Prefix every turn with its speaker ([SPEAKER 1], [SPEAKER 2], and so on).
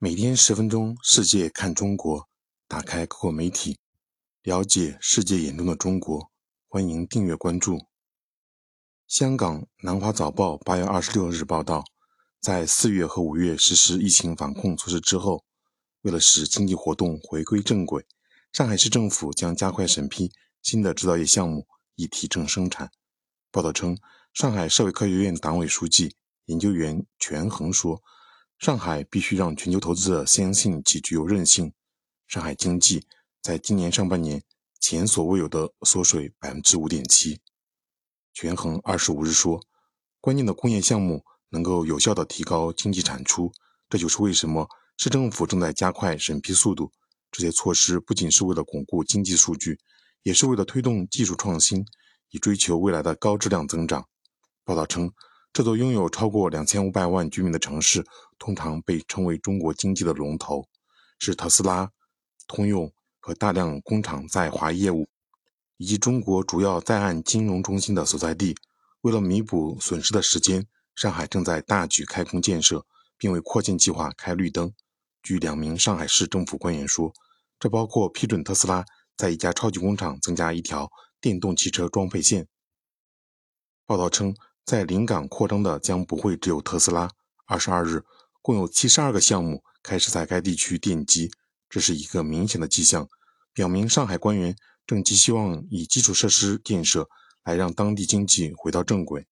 [SPEAKER 1] 每天十分钟，世界看中国。打开各国媒体，了解世界眼中的中国。欢迎订阅关注。香港南华早报八月二十六日报道，在四月和五月实施疫情防控措施之后，为了使经济活动回归正轨，上海市政府将加快审批新的制造业项目，以提振生产。报道称，上海社会科学院党委书记、研究员权衡说。上海必须让全球投资者相信其具有韧性。上海经济在今年上半年前所未有的缩水百分之五点七。权衡二十五日说，关键的工业项目能够有效地提高经济产出，这就是为什么市政府正在加快审批速度。这些措施不仅是为了巩固经济数据，也是为了推动技术创新，以追求未来的高质量增长。报道称。这座拥有超过两千五百万居民的城市，通常被称为中国经济的龙头，是特斯拉、通用和大量工厂在华业务，以及中国主要在岸金融中心的所在地。为了弥补损失的时间，上海正在大举开工建设，并为扩建计划开绿灯。据两名上海市政府官员说，这包括批准特斯拉在一家超级工厂增加一条电动汽车装配线。报道称。在临港扩张的将不会只有特斯拉。二十二日，共有七十二个项目开始在该地区奠基，这是一个明显的迹象，表明上海官员正寄希望以基础设施建设来让当地经济回到正轨。